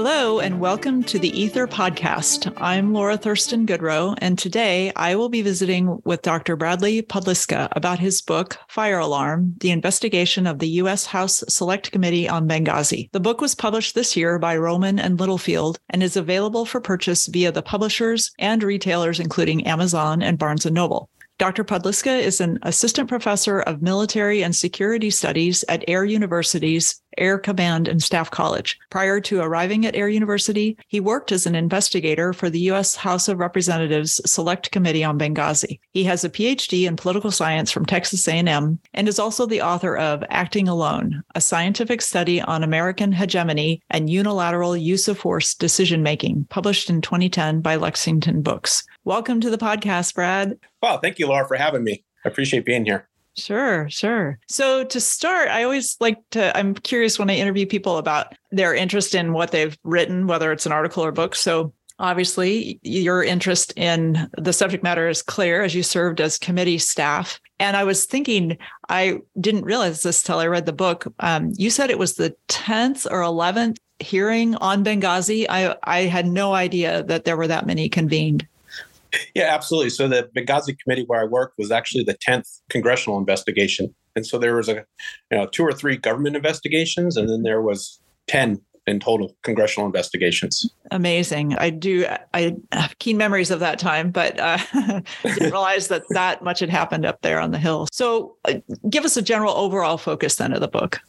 Hello, and welcome to the Aether podcast. I'm Laura Thurston Goodrow, and today I will be visiting with Dr. Bradley Podliska about his book, Fire Alarm The Investigation of the U.S. House Select Committee on Benghazi. The book was published this year by Rowman and Littlefield and is available for purchase via the publishers and retailers, including Amazon and Barnes and Noble. Dr. Podliska is an assistant professor of military and security studies at Air University's Air Command and Staff College. Prior to arriving at Air University, he worked as an investigator for the U.S. House of Representatives Select Committee on Benghazi. He has a PhD in political science from Texas A&M and is also the author of Acting Alone, a scientific study on American hegemony and unilateral use of force decision making, published in 2010 by Lexington Books. Welcome to the podcast, Brad. Well, thank you, Laura, for having me. I appreciate being here. Sure, sure. So to start, I always like to, I'm curious when I interview people about their interest in what they've written, whether it's an article or book. So obviously, your interest in the subject matter is clear as you served as committee staff. And I was thinking, I didn't realize this till I read the book. Um, you said it was the 10th or 11th hearing on Benghazi. I, I had no idea that there were that many convened. Yeah, absolutely. So the Benghazi committee where I worked was actually the 10th congressional investigation. And so there was a you know two or three government investigations and then there was 10 in total congressional investigations. Amazing. I do I have keen memories of that time, but uh, didn't realize that that much had happened up there on the hill. So uh, give us a general overall focus then of the book.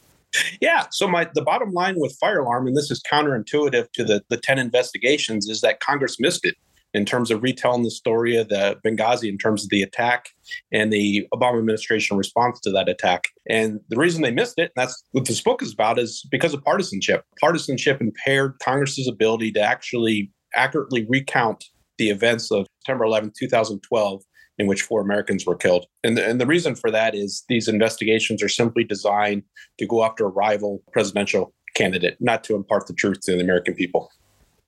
Yeah. So my the bottom line with fire alarm, and this is counterintuitive to the the 10 investigations, is that Congress missed it in terms of retelling the story of the Benghazi in terms of the attack and the Obama administration response to that attack. And the reason they missed it, and that's what this book is about, is because of partisanship. Partisanship impaired Congress's ability to actually accurately recount the events of September 11, 2012, in which four Americans were killed. And the, and the reason for that is these investigations are simply designed to go after a rival presidential candidate, not to impart the truth to the American people.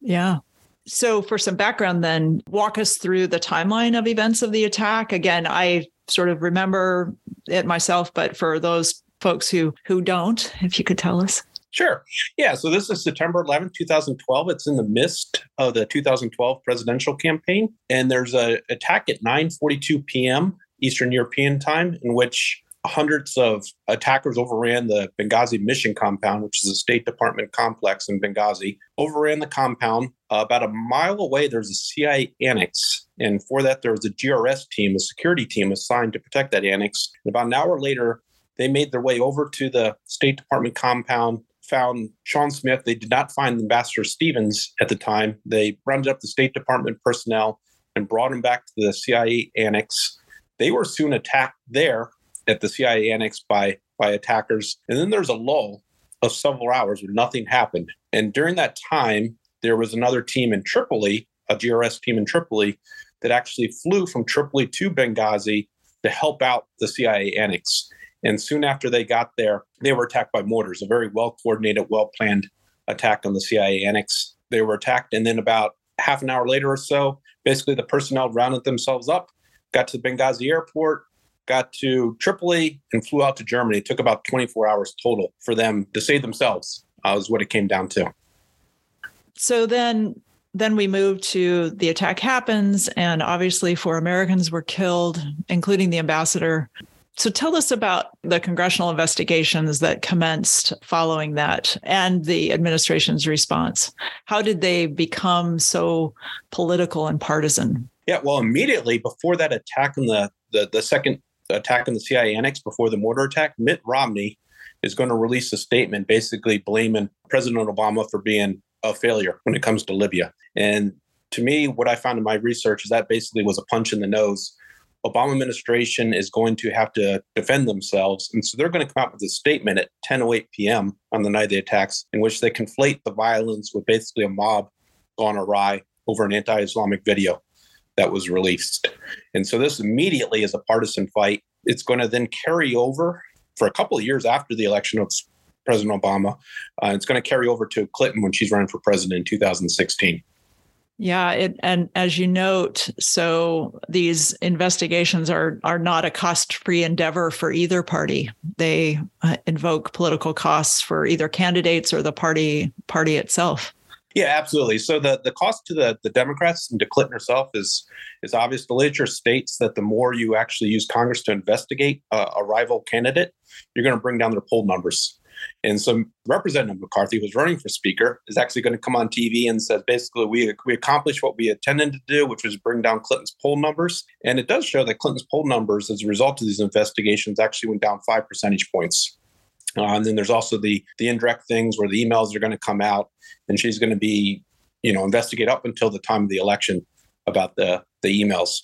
Yeah. So, for some background, then walk us through the timeline of events of the attack. Again, I sort of remember it myself, but for those folks who who don't, if you could tell us. Sure. Yeah. So this is September 11, 2012. It's in the midst of the 2012 presidential campaign, and there's a attack at 9:42 p.m. Eastern European time, in which hundreds of attackers overran the Benghazi mission compound, which is a State Department complex in Benghazi. Overran the compound. Uh, about a mile away, there's a CIA annex. And for that, there was a GRS team, a security team assigned to protect that annex. And about an hour later, they made their way over to the State Department compound, found Sean Smith. They did not find Ambassador Stevens at the time. They rounded up the State Department personnel and brought him back to the CIA annex. They were soon attacked there at the CIA annex by by attackers. And then there's a lull of several hours where nothing happened. And during that time, there was another team in Tripoli, a GRS team in Tripoli, that actually flew from Tripoli to Benghazi to help out the CIA annex. And soon after they got there, they were attacked by mortars, a very well coordinated, well planned attack on the CIA annex. They were attacked. And then about half an hour later or so, basically the personnel rounded themselves up, got to the Benghazi airport, got to Tripoli and flew out to Germany. It took about 24 hours total for them to save themselves, uh, is what it came down to. So then then we move to the attack happens and obviously four Americans were killed, including the ambassador. So tell us about the congressional investigations that commenced following that and the administration's response. How did they become so political and partisan? Yeah, well, immediately before that attack on the, the, the second attack on the CIA annex before the mortar attack, Mitt Romney is going to release a statement basically blaming President Obama for being a failure when it comes to Libya. And to me, what I found in my research is that basically was a punch in the nose. Obama administration is going to have to defend themselves. And so they're going to come out with a statement at 10:08 p.m. on the night of the attacks in which they conflate the violence with basically a mob gone awry over an anti-Islamic video that was released. And so this immediately is a partisan fight. It's going to then carry over for a couple of years after the election of President Obama. Uh, it's going to carry over to Clinton when she's running for president in 2016. Yeah, it, and as you note, so these investigations are are not a cost-free endeavor for either party. They uh, invoke political costs for either candidates or the party party itself. Yeah, absolutely. So the, the cost to the, the Democrats and to Clinton herself is is obvious. The literature states that the more you actually use Congress to investigate a rival candidate, you're going to bring down their poll numbers. And so Representative McCarthy, who's running for Speaker, is actually going to come on TV and says basically we we accomplished what we intended to do, which was bring down Clinton's poll numbers. And it does show that Clinton's poll numbers, as a result of these investigations, actually went down five percentage points. Uh, and then there's also the the indirect things where the emails are going to come out, and she's going to be, you know, investigate up until the time of the election about the the emails.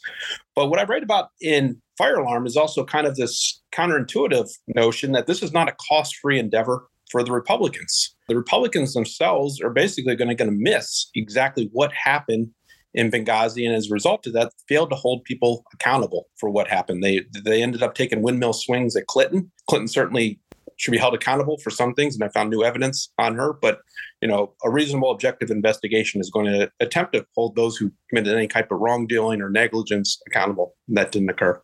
But what I write about in Fire Alarm is also kind of this counterintuitive notion that this is not a cost-free endeavor for the Republicans. The Republicans themselves are basically going to, going to miss exactly what happened in Benghazi, and as a result of that, failed to hold people accountable for what happened. They they ended up taking windmill swings at Clinton. Clinton certainly should be held accountable for some things, and I found new evidence on her. But you know, a reasonable objective investigation is going to attempt to hold those who committed any type of wrongdoing or negligence accountable. That didn't occur.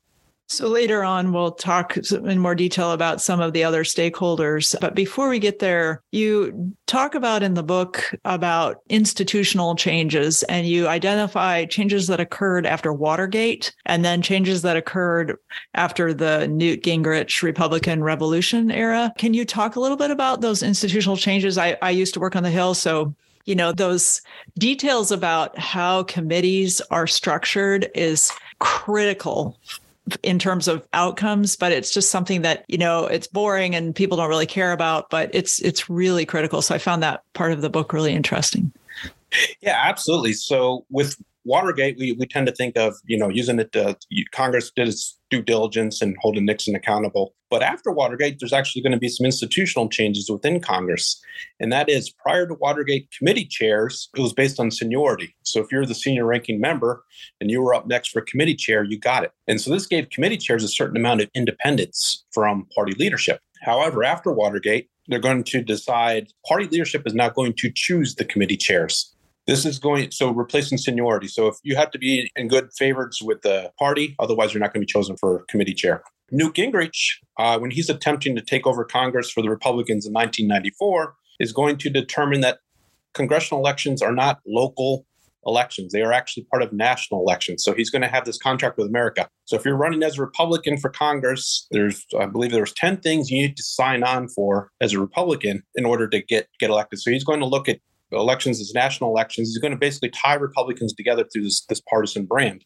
So later on, we'll talk in more detail about some of the other stakeholders. But before we get there, you talk about in the book about institutional changes and you identify changes that occurred after Watergate and then changes that occurred after the Newt Gingrich Republican Revolution era. Can you talk a little bit about those institutional changes? I, I used to work on the Hill, so you know those details about how committees are structured is critical in terms of outcomes but it's just something that you know it's boring and people don't really care about but it's it's really critical. So i found that part of the book really interesting. Yeah absolutely. So with Watergate, we, we tend to think of, you know, using it to, Congress did its due diligence and holding Nixon accountable. But after Watergate, there's actually going to be some institutional changes within Congress. And that is prior to Watergate committee chairs, it was based on seniority. So if you're the senior ranking member and you were up next for committee chair, you got it. And so this gave committee chairs a certain amount of independence from party leadership. However, after Watergate, they're going to decide party leadership is not going to choose the committee chairs. This is going so replacing seniority. So if you have to be in good favors with the party, otherwise you're not going to be chosen for committee chair. Newt Gingrich, uh, when he's attempting to take over Congress for the Republicans in 1994, is going to determine that congressional elections are not local elections. They are actually part of national elections. So he's going to have this contract with America. So if you're running as a Republican for Congress, there's I believe there's 10 things you need to sign on for as a Republican in order to get get elected. So he's going to look at elections as national elections. He's going to basically tie Republicans together through this, this partisan brand.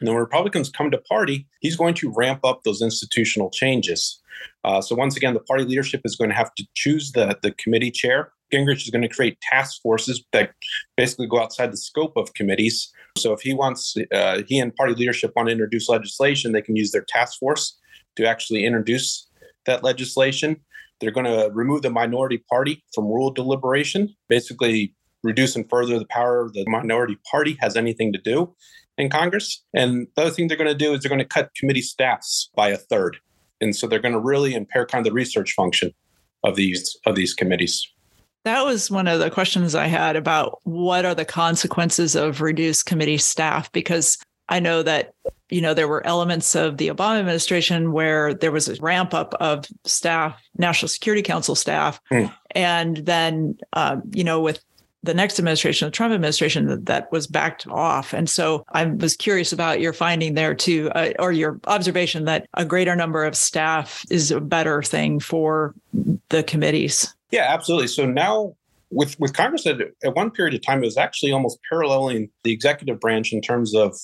And then when Republicans come to party, he's going to ramp up those institutional changes. Uh, so once again, the party leadership is going to have to choose the, the committee chair. Gingrich is going to create task forces that basically go outside the scope of committees. So if he wants, uh, he and party leadership want to introduce legislation, they can use their task force to actually introduce that legislation. They're going to remove the minority party from rule deliberation, basically reducing further the power the minority party has anything to do in Congress. And the other thing they're going to do is they're going to cut committee staffs by a third. And so they're going to really impair kind of the research function of these of these committees. That was one of the questions I had about what are the consequences of reduced committee staff because I know that you know there were elements of the Obama administration where there was a ramp up of staff, National Security Council staff, mm. and then um, you know with the next administration, the Trump administration, that, that was backed off. And so I was curious about your finding there too, uh, or your observation that a greater number of staff is a better thing for the committees. Yeah, absolutely. So now with with Congress at, at one period of time, it was actually almost paralleling the executive branch in terms of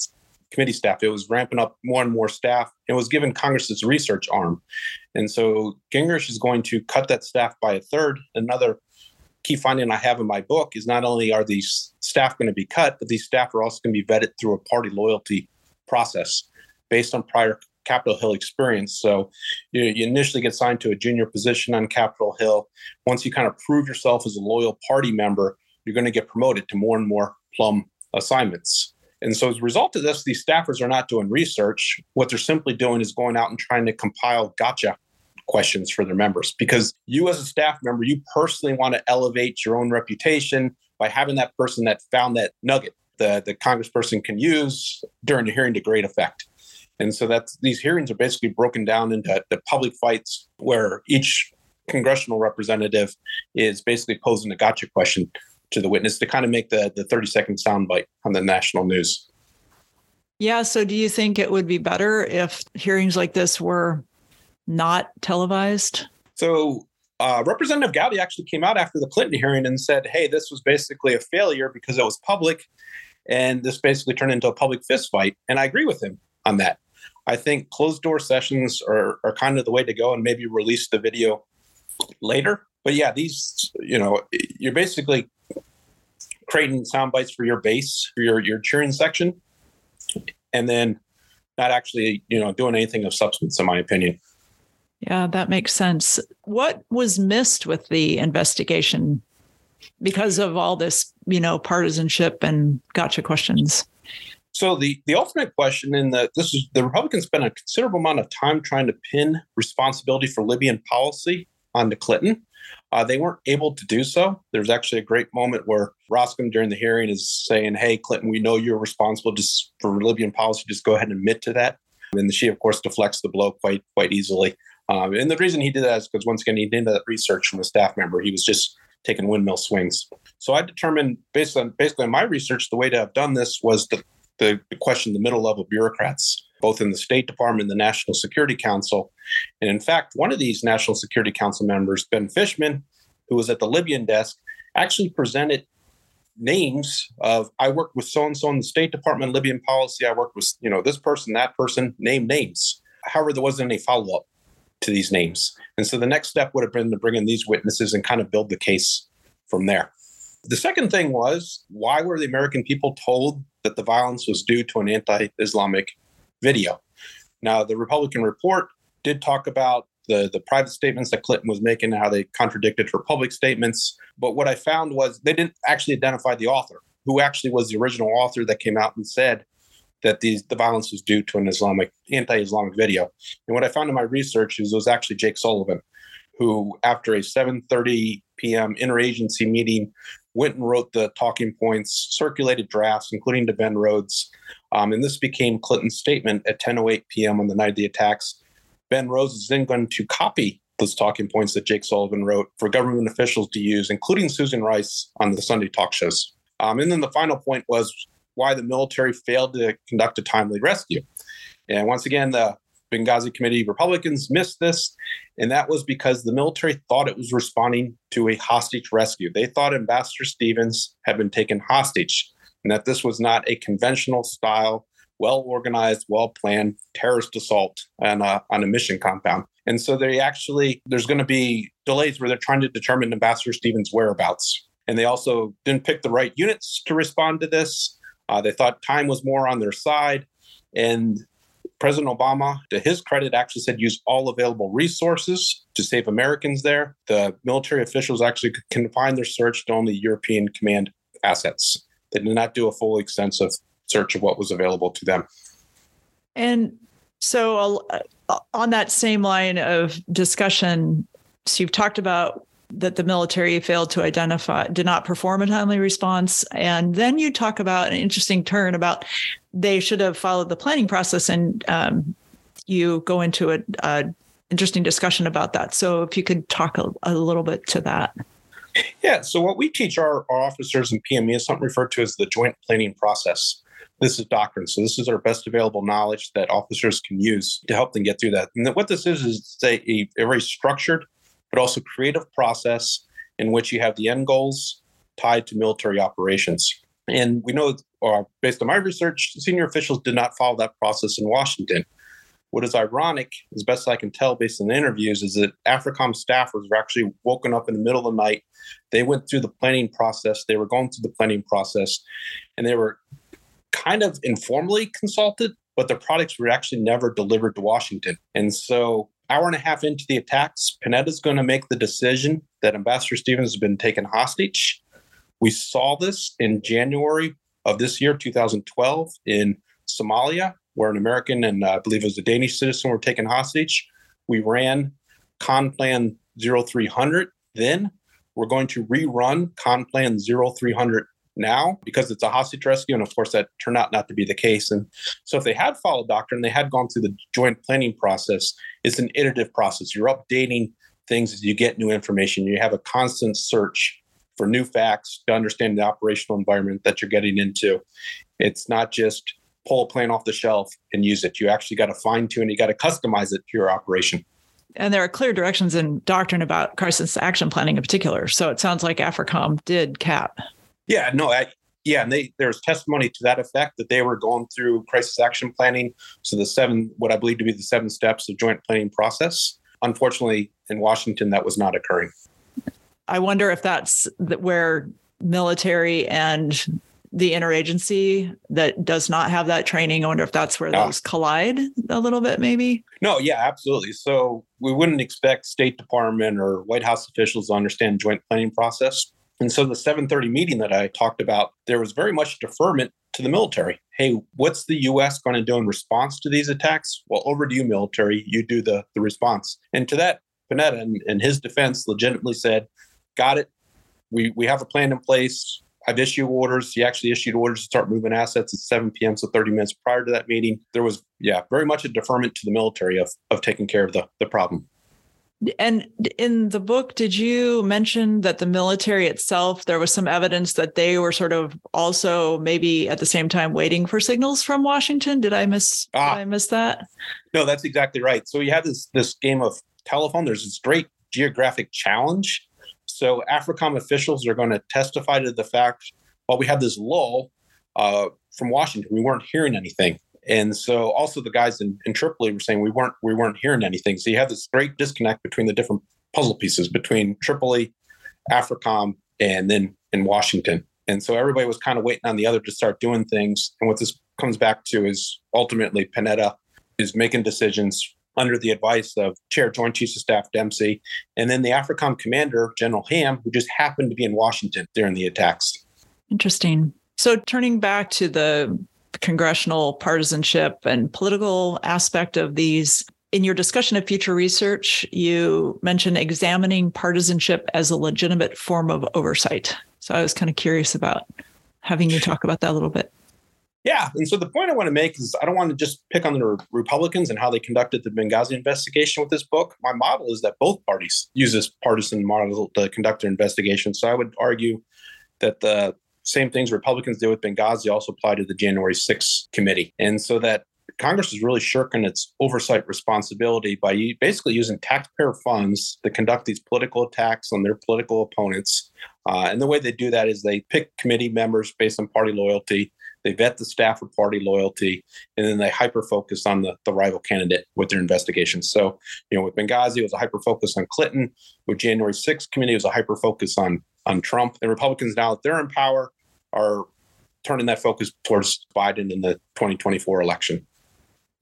committee staff. It was ramping up more and more staff. It was given Congress's research arm. And so Gingrich is going to cut that staff by a third. Another key finding I have in my book is not only are these staff going to be cut, but these staff are also going to be vetted through a party loyalty process based on prior Capitol Hill experience. So you, you, initially get signed to a junior position on Capitol Hill. Once you kind of prove yourself as a loyal party member, you're going to get promoted to more and more plum assignments. And so, as a result of this, these staffers are not doing research. What they're simply doing is going out and trying to compile gotcha questions for their members. Because you, as a staff member, you personally want to elevate your own reputation by having that person that found that nugget that the congressperson can use during the hearing to great effect. And so that's these hearings are basically broken down into the public fights where each congressional representative is basically posing a gotcha question to the witness to kind of make the, the 30 second soundbite on the national news. Yeah. So do you think it would be better if hearings like this were not televised? So uh, Representative Gowdy actually came out after the Clinton hearing and said, hey, this was basically a failure because it was public. And this basically turned into a public fistfight. And I agree with him on that. I think closed door sessions are, are kind of the way to go and maybe release the video later. But yeah, these, you know, you're basically creating sound bites for your base, for your, your cheering section, and then not actually, you know, doing anything of substance, in my opinion. Yeah, that makes sense. What was missed with the investigation because of all this, you know, partisanship and gotcha questions? So the the ultimate question in the this is the Republicans spent a considerable amount of time trying to pin responsibility for Libyan policy onto Clinton. Uh, they weren't able to do so. There's actually a great moment where Roskam during the hearing is saying, "Hey, Clinton, we know you're responsible just for Libyan policy. Just go ahead and admit to that." And she, of course, deflects the blow quite quite easily. Um, and the reason he did that is because once again, he did that research from a staff member. He was just taking windmill swings. So I determined, based on basically on my research, the way to have done this was to, to question the middle level bureaucrats, both in the State Department and the National Security Council. And in fact, one of these National Security Council members, Ben Fishman, who was at the Libyan desk, actually presented names of I worked with so and so in the State Department Libyan policy. I worked with you know this person, that person, name names. However, there wasn't any follow up to these names. And so the next step would have been to bring in these witnesses and kind of build the case from there. The second thing was why were the American people told that the violence was due to an anti Islamic video? Now, the Republican report did talk about the, the private statements that Clinton was making and how they contradicted her public statements. But what I found was they didn't actually identify the author, who actually was the original author that came out and said that these the violence was due to an Islamic anti-Islamic video. And what I found in my research is it was actually Jake Sullivan, who after a 7:30 p.m. interagency meeting went and wrote the talking points, circulated drafts, including to Ben Rhodes, um, and this became Clinton's statement at 10:08 p.m. on the night of the attacks. Ben Rhodes is then going to copy those talking points that Jake Sullivan wrote for government officials to use, including Susan Rice on the Sunday talk shows. Um, and then the final point was why the military failed to conduct a timely rescue. And once again, the Benghazi Committee Republicans missed this, and that was because the military thought it was responding to a hostage rescue. They thought Ambassador Stevens had been taken hostage, and that this was not a conventional style, well organized, well planned terrorist assault on a, on a mission compound. And so they actually, there's going to be delays where they're trying to determine Ambassador Stevens' whereabouts. And they also didn't pick the right units to respond to this. Uh, they thought time was more on their side. And President Obama, to his credit, actually said use all available resources to save Americans there. The military officials actually confined their search to only European command assets. They did not do a full extensive search of what was available to them. And so, uh, on that same line of discussion, so you've talked about that the military failed to identify, did not perform a timely response. And then you talk about an interesting turn about they should have followed the planning process, and um, you go into a, a, interesting discussion about that. So if you could talk a, a, little bit to that. Yeah. So what we teach our, our officers in PME is something referred to as the joint planning process. This is doctrine. So this is our best available knowledge that officers can use to help them get through that. And what this is is a, a very structured but also creative process in which you have the end goals tied to military operations. And we know, uh, based on my research, senior officials did not follow that process in Washington. What is ironic, as best I can tell based on the interviews, is that AFRICOM staffers were actually woken up in the middle of the night. They went through the planning process, they were going through the planning process, and they were kind of informally consulted, but the products were actually never delivered to Washington. And so hour and a half into the attacks, Panetta's going to make the decision that Ambassador Stevens has been taken hostage. We saw this in January of this year, 2012, in Somalia, where an American and uh, I believe it was a Danish citizen were taken hostage. We ran Conplan 0300 then. We're going to rerun Conplan 0300 now because it's a hostage rescue. And of course, that turned out not to be the case. And so, if they had followed doctrine, they had gone through the joint planning process. It's an iterative process. You're updating things as you get new information. You have a constant search for new facts to understand the operational environment that you're getting into. It's not just pull a plan off the shelf and use it. You actually got to fine tune, you got to customize it to your operation. And there are clear directions in doctrine about crisis action planning in particular. So it sounds like AFRICOM did CAP. Yeah, no, I, yeah, and they there was testimony to that effect that they were going through crisis action planning. So the seven, what I believe to be the seven steps of joint planning process. Unfortunately, in Washington, that was not occurring. I wonder if that's where military and the interagency that does not have that training. I wonder if that's where those collide a little bit, maybe. No, yeah, absolutely. So we wouldn't expect State Department or White House officials to understand joint planning process. And so the 730 meeting that I talked about, there was very much deferment to the military. Hey, what's the US going to do in response to these attacks? Well, over to you, military. You do the, the response. And to that, Panetta, in, in his defense, legitimately said, Got it. We, we have a plan in place. I've issued orders. He actually issued orders to start moving assets at 7 p.m. So 30 minutes prior to that meeting, there was, yeah, very much a deferment to the military of, of taking care of the, the problem. And in the book, did you mention that the military itself, there was some evidence that they were sort of also maybe at the same time waiting for signals from Washington? Did I miss ah, did I miss that? No, that's exactly right. So you have this this game of telephone. There's this great geographic challenge. So AFRICOM officials are going to testify to the fact while we had this lull uh, from Washington, we weren't hearing anything. And so also the guys in, in Tripoli were saying we weren't we weren't hearing anything. So you have this great disconnect between the different puzzle pieces between Tripoli, AFRICOM, and then in Washington. And so everybody was kind of waiting on the other to start doing things. And what this comes back to is ultimately Panetta is making decisions under the advice of Chair Joint Chiefs of Staff Dempsey, and then the AFRICOM commander, General Ham, who just happened to be in Washington during the attacks. Interesting. So turning back to the congressional partisanship and political aspect of these. In your discussion of future research, you mentioned examining partisanship as a legitimate form of oversight. So I was kind of curious about having you talk about that a little bit. Yeah. And so the point I want to make is I don't want to just pick on the Republicans and how they conducted the Benghazi investigation with this book. My model is that both parties use this partisan model to conduct their investigation. So I would argue that the same things Republicans did with Benghazi also apply to the January 6th committee. And so that Congress is really shirking its oversight responsibility by basically using taxpayer funds to conduct these political attacks on their political opponents. Uh, and the way they do that is they pick committee members based on party loyalty. They vet the staff for party loyalty, and then they hyper focus on the, the rival candidate with their investigations. So, you know, with Benghazi, it was a hyper focus on Clinton. With January 6th committee, it was a hyper focus on on Trump. The Republicans, now that they're in power, are turning that focus towards Biden in the 2024 election.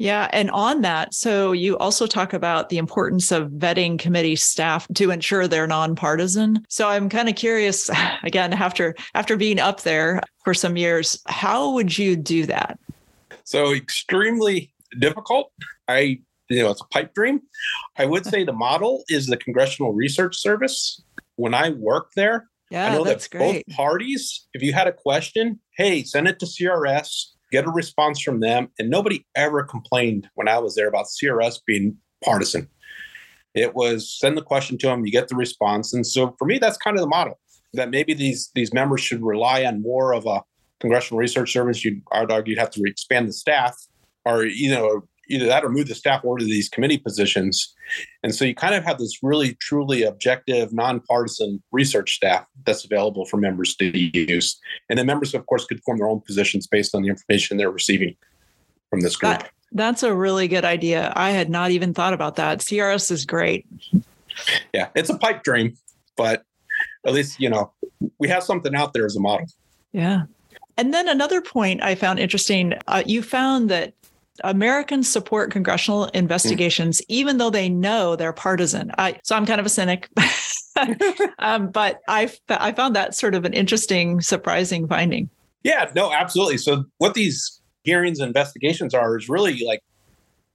Yeah. And on that, so you also talk about the importance of vetting committee staff to ensure they're nonpartisan. So I'm kind of curious, again, after after being up there for some years, how would you do that? So extremely difficult. I you know, it's a pipe dream. I would say the model is the Congressional Research Service. When I worked there, yeah, I know that's that great. both parties, if you had a question, hey, send it to CRS, get a response from them. And nobody ever complained when I was there about CRS being partisan. It was send the question to them, you get the response. And so for me, that's kind of the model that maybe these these members should rely on more of a congressional research service. You'd I'd argue you'd have to expand the staff or you know either that or move the staff over to these committee positions. And so you kind of have this really truly objective, nonpartisan research staff that's available for members to use. And then members, of course, could form their own positions based on the information they're receiving from this group. That, that's a really good idea. I had not even thought about that. CRS is great. Yeah, it's a pipe dream, but at least, you know, we have something out there as a model. Yeah. And then another point I found interesting uh, you found that Americans support congressional investigations, mm. even though they know they're partisan. I, so I'm kind of a cynic, um, but I I found that sort of an interesting, surprising finding. Yeah, no, absolutely. So what these hearings and investigations are is really like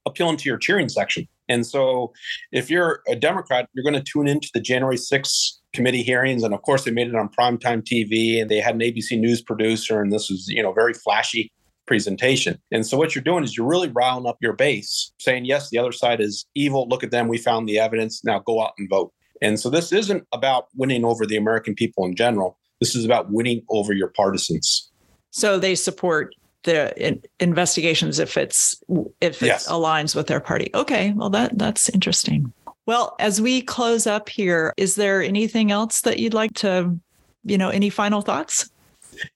appealing to your cheering section. And so if you're a Democrat, you're going to tune into the January 6th committee hearings. And of course, they made it on primetime TV and they had an ABC News producer. And this was, you know, very flashy presentation. And so what you're doing is you're really riling up your base, saying, yes, the other side is evil. Look at them. We found the evidence. Now go out and vote. And so this isn't about winning over the American people in general. This is about winning over your partisans. So they support the in- investigations if it's if it yes. aligns with their party. Okay, well that that's interesting. Well, as we close up here, is there anything else that you'd like to, you know, any final thoughts?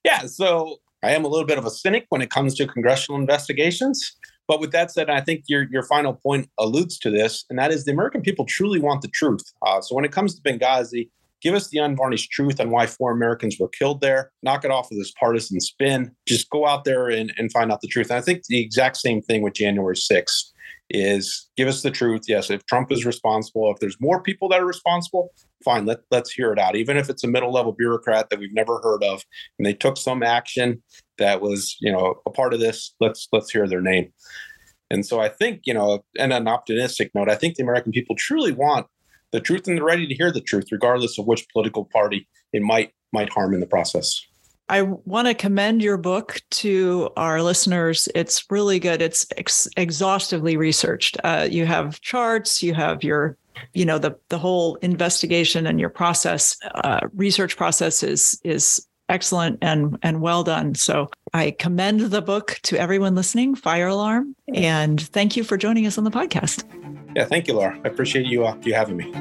Yeah, so I am a little bit of a cynic when it comes to congressional investigations. But with that said, I think your your final point alludes to this, and that is the American people truly want the truth. Uh, so when it comes to Benghazi, give us the unvarnished truth on why four Americans were killed there. Knock it off with this partisan spin. Just go out there and, and find out the truth. And I think the exact same thing with January 6th is give us the truth. Yes, if Trump is responsible, if there's more people that are responsible, fine, let, let's hear it out. Even if it's a middle level bureaucrat that we've never heard of and they took some action that was, you know, a part of this, let's let's hear their name. And so I think, you know, and an optimistic note, I think the American people truly want the truth and they're ready to hear the truth, regardless of which political party it might might harm in the process. I want to commend your book to our listeners. It's really good. It's ex- exhaustively researched. Uh, you have charts. You have your, you know, the the whole investigation and your process, uh, research process is is excellent and and well done. So I commend the book to everyone listening. Fire Alarm, and thank you for joining us on the podcast. Yeah, thank you, Laura. I appreciate you uh, you having me.